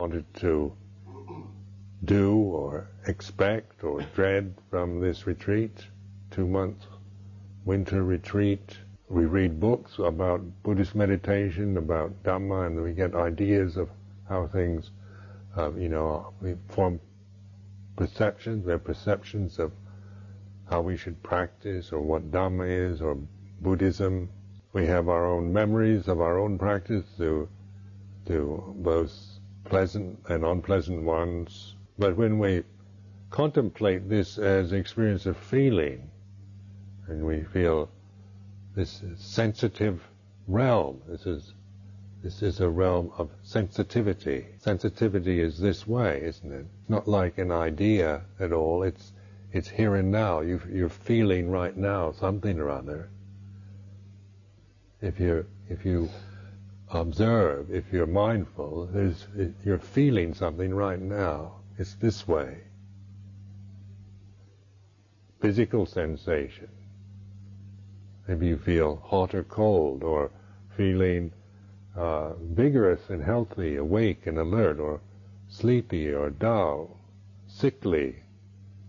wanted to do or expect or dread from this retreat, two month winter retreat. We read books about Buddhist meditation, about Dhamma, and we get ideas of how things, uh, you know, we form perceptions. We have perceptions of how we should practice or what Dhamma is or Buddhism. We have our own memories of our own practice to, through both pleasant and unpleasant ones. But when we contemplate this as experience of feeling, and we feel this sensitive realm, this is this is a realm of sensitivity. Sensitivity is this way, isn't it? It's not like an idea at all. It's it's here and now. You, you're feeling right now something or other. If you if you observe, if you're mindful, there's, you're feeling something right now. It's this way. Physical sensation. Maybe you feel hot or cold, or feeling uh, vigorous and healthy, awake and alert, or sleepy or dull, sickly,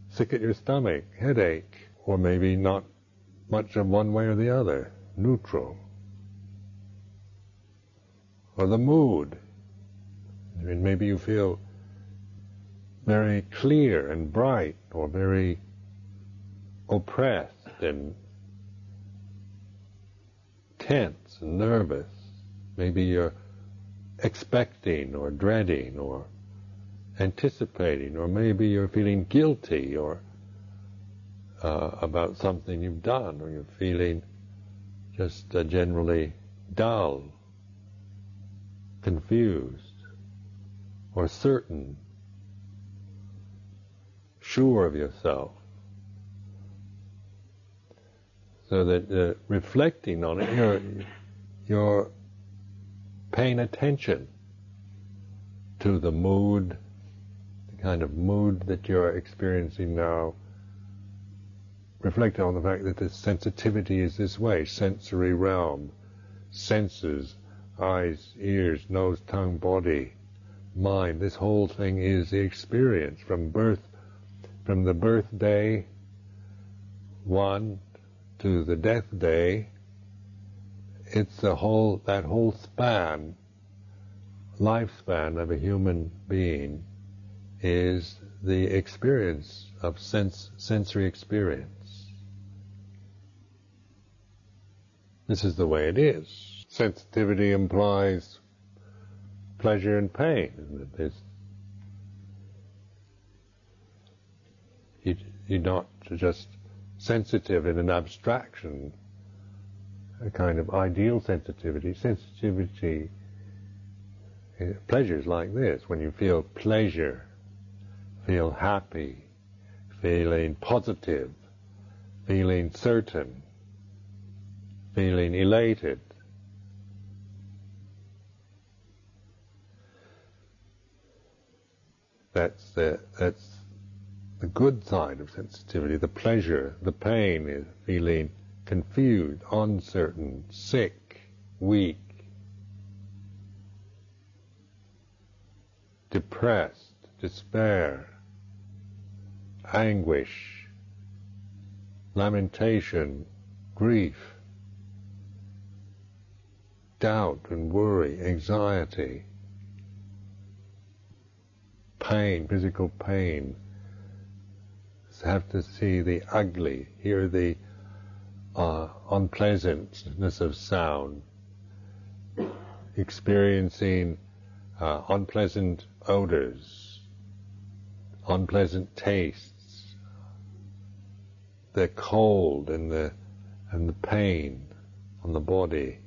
sick at your stomach, headache, or maybe not much of one way or the other, neutral. Or the mood. I mean, maybe you feel very clear and bright, or very oppressed and tense and nervous. Maybe you're expecting or dreading or anticipating, or maybe you're feeling guilty or uh, about something you've done, or you're feeling just uh, generally dull, confused, or certain, sure of yourself. So that uh, reflecting on it, you're, you're paying attention to the mood, the kind of mood that you're experiencing now, reflect on the fact that this sensitivity is this way, sensory realm, senses, eyes, ears, nose, tongue, body, mind. This whole thing is the experience from birth, from the birthday one to the death day. It's the whole that whole span, lifespan of a human being is the experience of sense, sensory experience. This is the way it is. Sensitivity implies pleasure and pain. There's, you, you're not just sensitive in an abstraction, a kind of ideal sensitivity. Sensitivity, eh, pleasure is like this. When you feel pleasure, feel happy, feeling positive, feeling certain, feeling elated. That's the, that's the good side of sensitivity, the pleasure, the pain is feeling confused, uncertain, sick, weak, depressed, despair, anguish, lamentation, grief, doubt and worry, anxiety, pain, physical pain. Have to see the ugly, hear the uh, unpleasantness of sound, experiencing uh, unpleasant odors, unpleasant tastes. The cold and the and the pain on the body,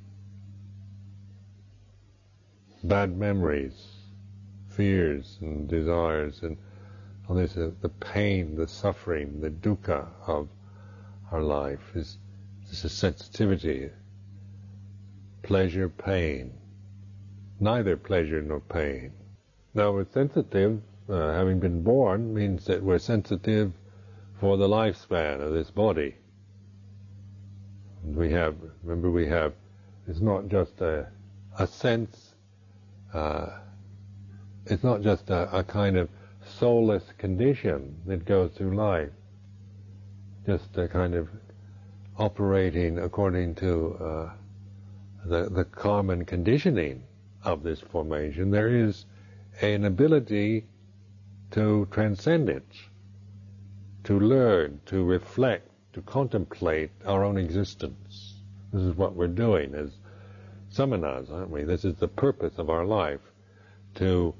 bad memories, fears and desires, and all this uh, the pain, the suffering, the dukkha of our life is this is sensitivity, pleasure, pain, neither pleasure nor pain. Now we're sensitive, uh, having been born, means that we're sensitive for the lifespan of this body. We have, remember, we have, it's not just a, a sense uh, it's not just a, a kind of soulless condition that goes through life, just a kind of operating according to uh, the, the common conditioning of this formation. There is an ability to transcend it, to learn, to reflect, to contemplate our own existence. This is what we're doing as samanas, aren't we? This is the purpose of our life, to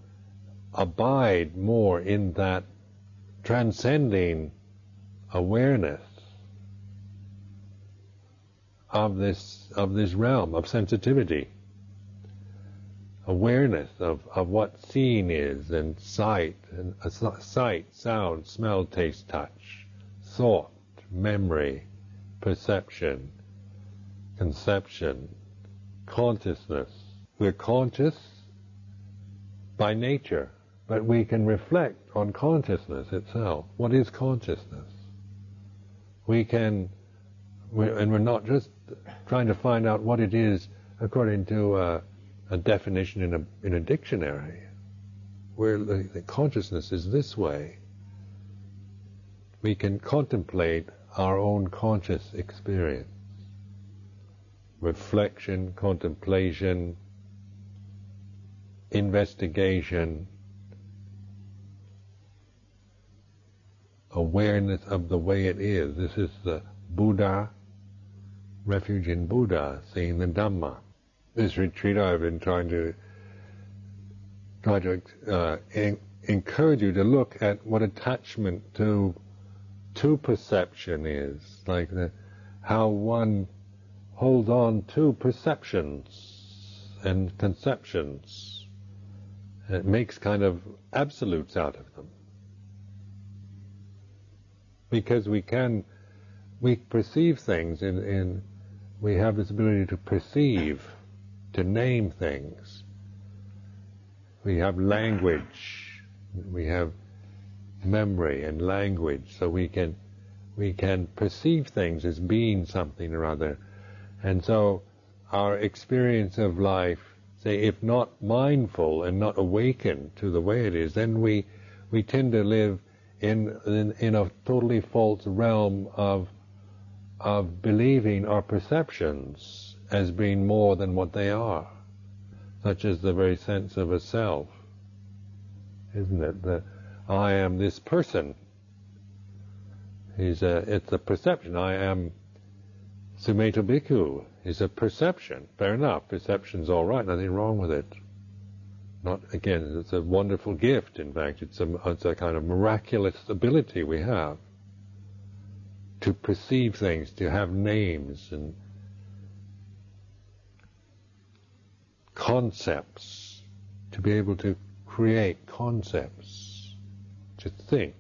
abide more in that transcending awareness of this of this realm of sensitivity. Awareness of, of what seeing is and sight and uh, sight sound smell taste touch thought memory perception conception consciousness. We're conscious by nature but we can reflect on consciousness itself. What is consciousness? We can, and we're not just trying to find out what it is according to a, a definition in a, in a dictionary, where the, the consciousness is this way. We can contemplate our own conscious experience. Reflection, contemplation, investigation, awareness of the way it is. This is the Buddha, refuge in Buddha, seeing the Dhamma. This retreat I've been trying to try to uh, en- encourage you to look at what attachment to to perception is, like the, how one holds on to perceptions and conceptions. It makes kind of absolutes out of them because we can, we perceive things in, in, we have this ability to perceive, to name things. We have language, we have memory and language, so we can, we can perceive things as being something or other. And so our experience of life, say, if not mindful and not awakened to the way it is, then we, we tend to live in, in, in a totally false realm of, of believing our perceptions as being more than what they are, such as the very sense of a self, isn't it? That I am this person. He's a, it's a perception. I am Sumedho Bhikkhu is a perception. Fair enough. Perception's all right. Nothing wrong with it. Not again, it's a wonderful gift. In fact, it's a, it's a kind of miraculous ability we have to perceive things, to have names and concepts, to be able to create concepts, to think.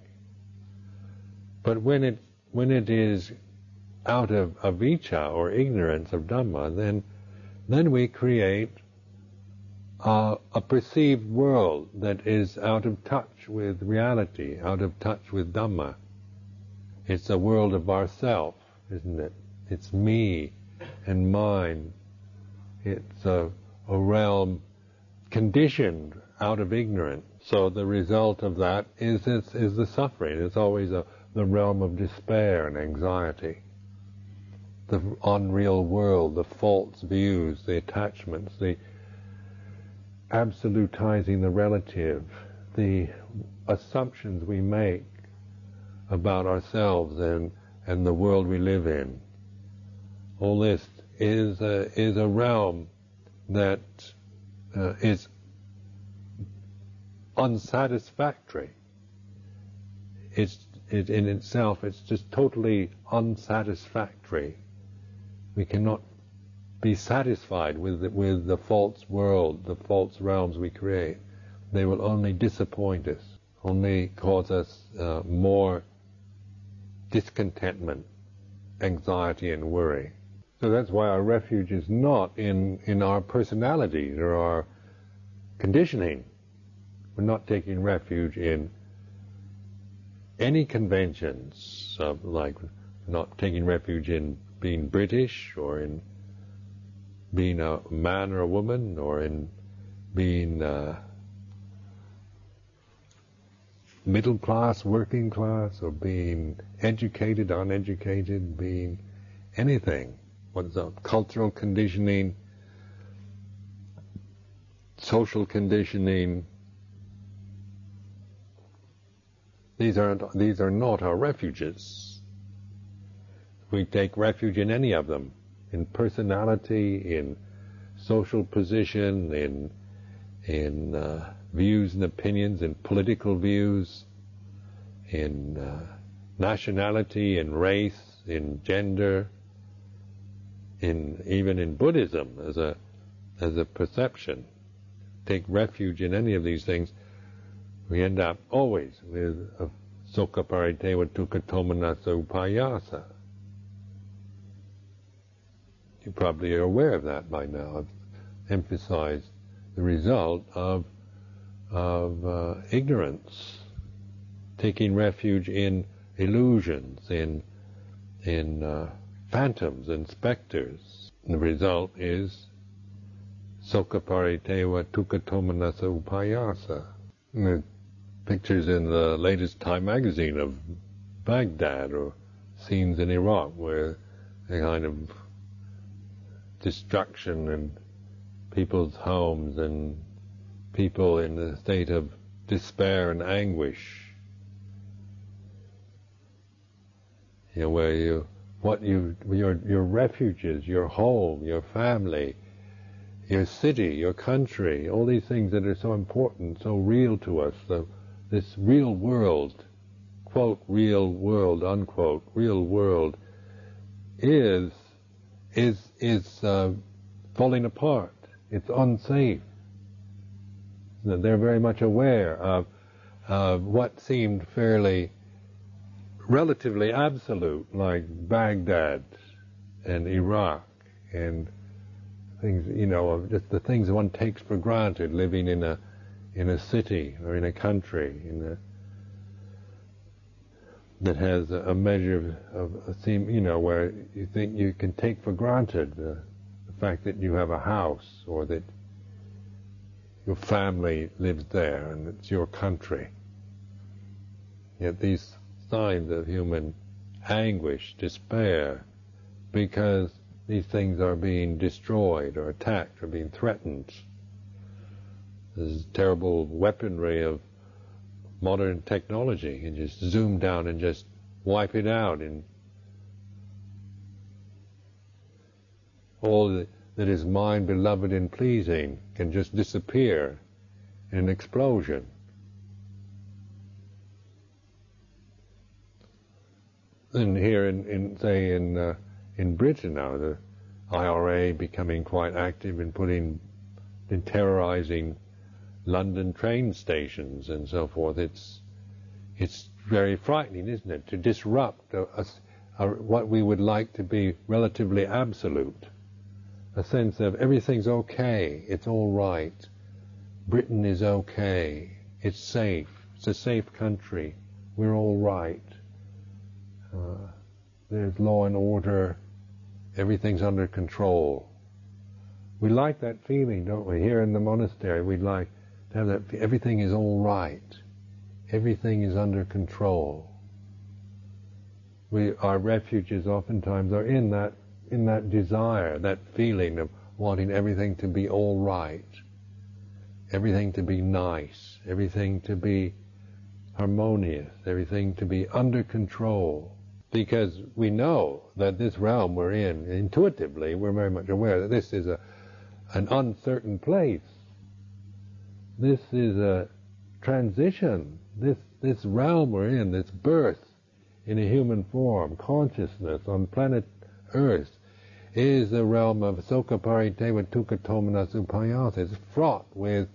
But when it when it is out of avijja or ignorance of Dhamma, then then we create uh, a perceived world that is out of touch with reality, out of touch with Dhamma. It's a world of ourself, isn't it? It's me and mine. It's a, a realm conditioned out of ignorance. So the result of that is, is, is the suffering. It's always a, the realm of despair and anxiety. The unreal world, the false views, the attachments, the absolutizing the relative, the assumptions we make about ourselves and, and the world we live in. All this is a, is a realm that uh, is unsatisfactory. It's it, in itself, it's just totally unsatisfactory. We cannot be satisfied with the, with the false world, the false realms we create. They will only disappoint us, only cause us uh, more discontentment, anxiety, and worry. So that's why our refuge is not in, in our personalities or our conditioning. We're not taking refuge in any conventions, like not taking refuge in being British or in being a man or a woman, or in being uh, middle class, working class, or being educated, uneducated, being anything. What's up? Cultural conditioning, social conditioning. These are these are not our refuges. We take refuge in any of them, in personality, in social position, in in uh, views and opinions, in political views, in uh, nationality, in race, in gender, in even in Buddhism as a as a perception. Take refuge in any of these things, we end up always with a Soka Parideva Dukkha Domanassa Upayasa. You probably are aware of that by now. I've emphasized the result of of uh, ignorance, taking refuge in illusions, in in uh, phantoms and specters. And the result is Soka Parideva Dukkha Domanassa Upayasa. The pictures in the latest Time magazine of Baghdad or scenes in Iraq where a kind of destruction and people's homes and people in a state of despair and anguish. You know, where you, what you, your, your refuges, your home, your family, your city, your country, all these things that are so important, so real to us, the, this real world, quote, real world, unquote, real world, is, is, is uh, falling apart. It's unsafe they're very much aware of, what seemed fairly relatively absolute, like Baghdad and Iraq and things, you know, just the things one takes for granted living in a in a city or in a country in a, that has a measure of, of a theme, you know, where you think you can take for granted the, the fact that you have a house or that your family lives there and it's your country. Yet these signs of human anguish, despair, because these things are being destroyed or attacked or being threatened. This terrible weaponry of modern technology and just zoom down and just wipe it out and all that is mine, beloved, and pleasing can just disappear in an explosion. And here in, in say in uh, in Britain now, the IRA becoming quite active in putting in terrorizing London train stations and so forth. It's it's very frightening, isn't it, to disrupt a, a, a, what we would like to be relatively absolute a sense of everything's okay, it's all right, Britain is okay, it's safe, it's a safe country, we're all right, uh, there's law and order, everything's under control. We like that feeling, don't we? Here in the monastery, we'd like have that, everything is all right, everything is under control. We, our refuges oftentimes are in that in that desire, that feeling of wanting everything to be all right, everything to be nice, everything to be harmonious, everything to be under control. Because we know that this realm we're in, intuitively, we're very much aware that this is a, an uncertain place. This is a transition. This, this realm we're in, this birth in a human form, consciousness on planet earth is the realm of Soka Parideva Dukkha Domanassa It's fraught with,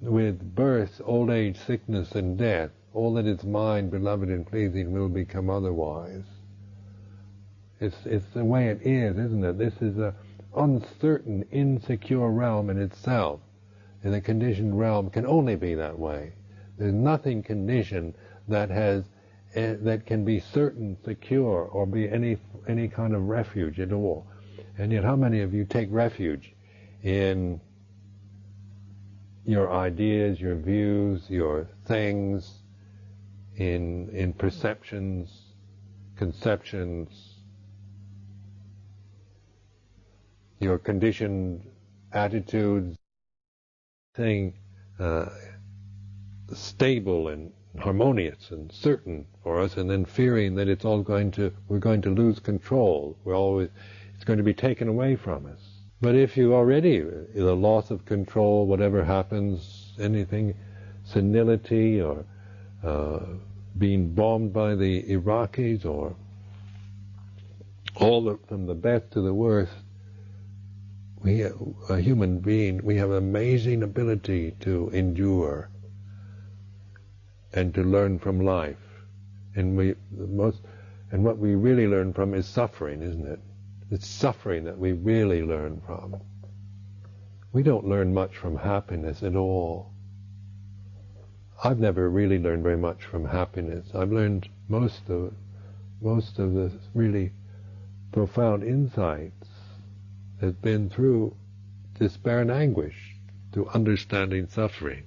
with birth, old age, sickness, and death. All that is mine, beloved and pleasing, will become otherwise. It's, it's the way it is, isn't it? This is a uncertain, insecure realm in itself. And the conditioned realm can only be that way. There's nothing conditioned that has uh, that can be certain, secure, or be any any kind of refuge at all. And yet, how many of you take refuge in your ideas, your views, your things, in in perceptions, conceptions, your conditioned attitudes, thing uh, stable and harmonious and certain for us, and then fearing that it's all going to we're going to lose control. We're always it's going to be taken away from us. But if you already the loss of control, whatever happens, anything, senility or uh, being bombed by the Iraqis or all the, from the best to the worst, we, a human being, we have an amazing ability to endure and to learn from life. And we, most, and what we really learn from is suffering, isn't it? It's suffering that we really learn from. We don't learn much from happiness at all. I've never really learned very much from happiness. I've learned most of most of the really profound insights has been through despair and anguish, through understanding suffering.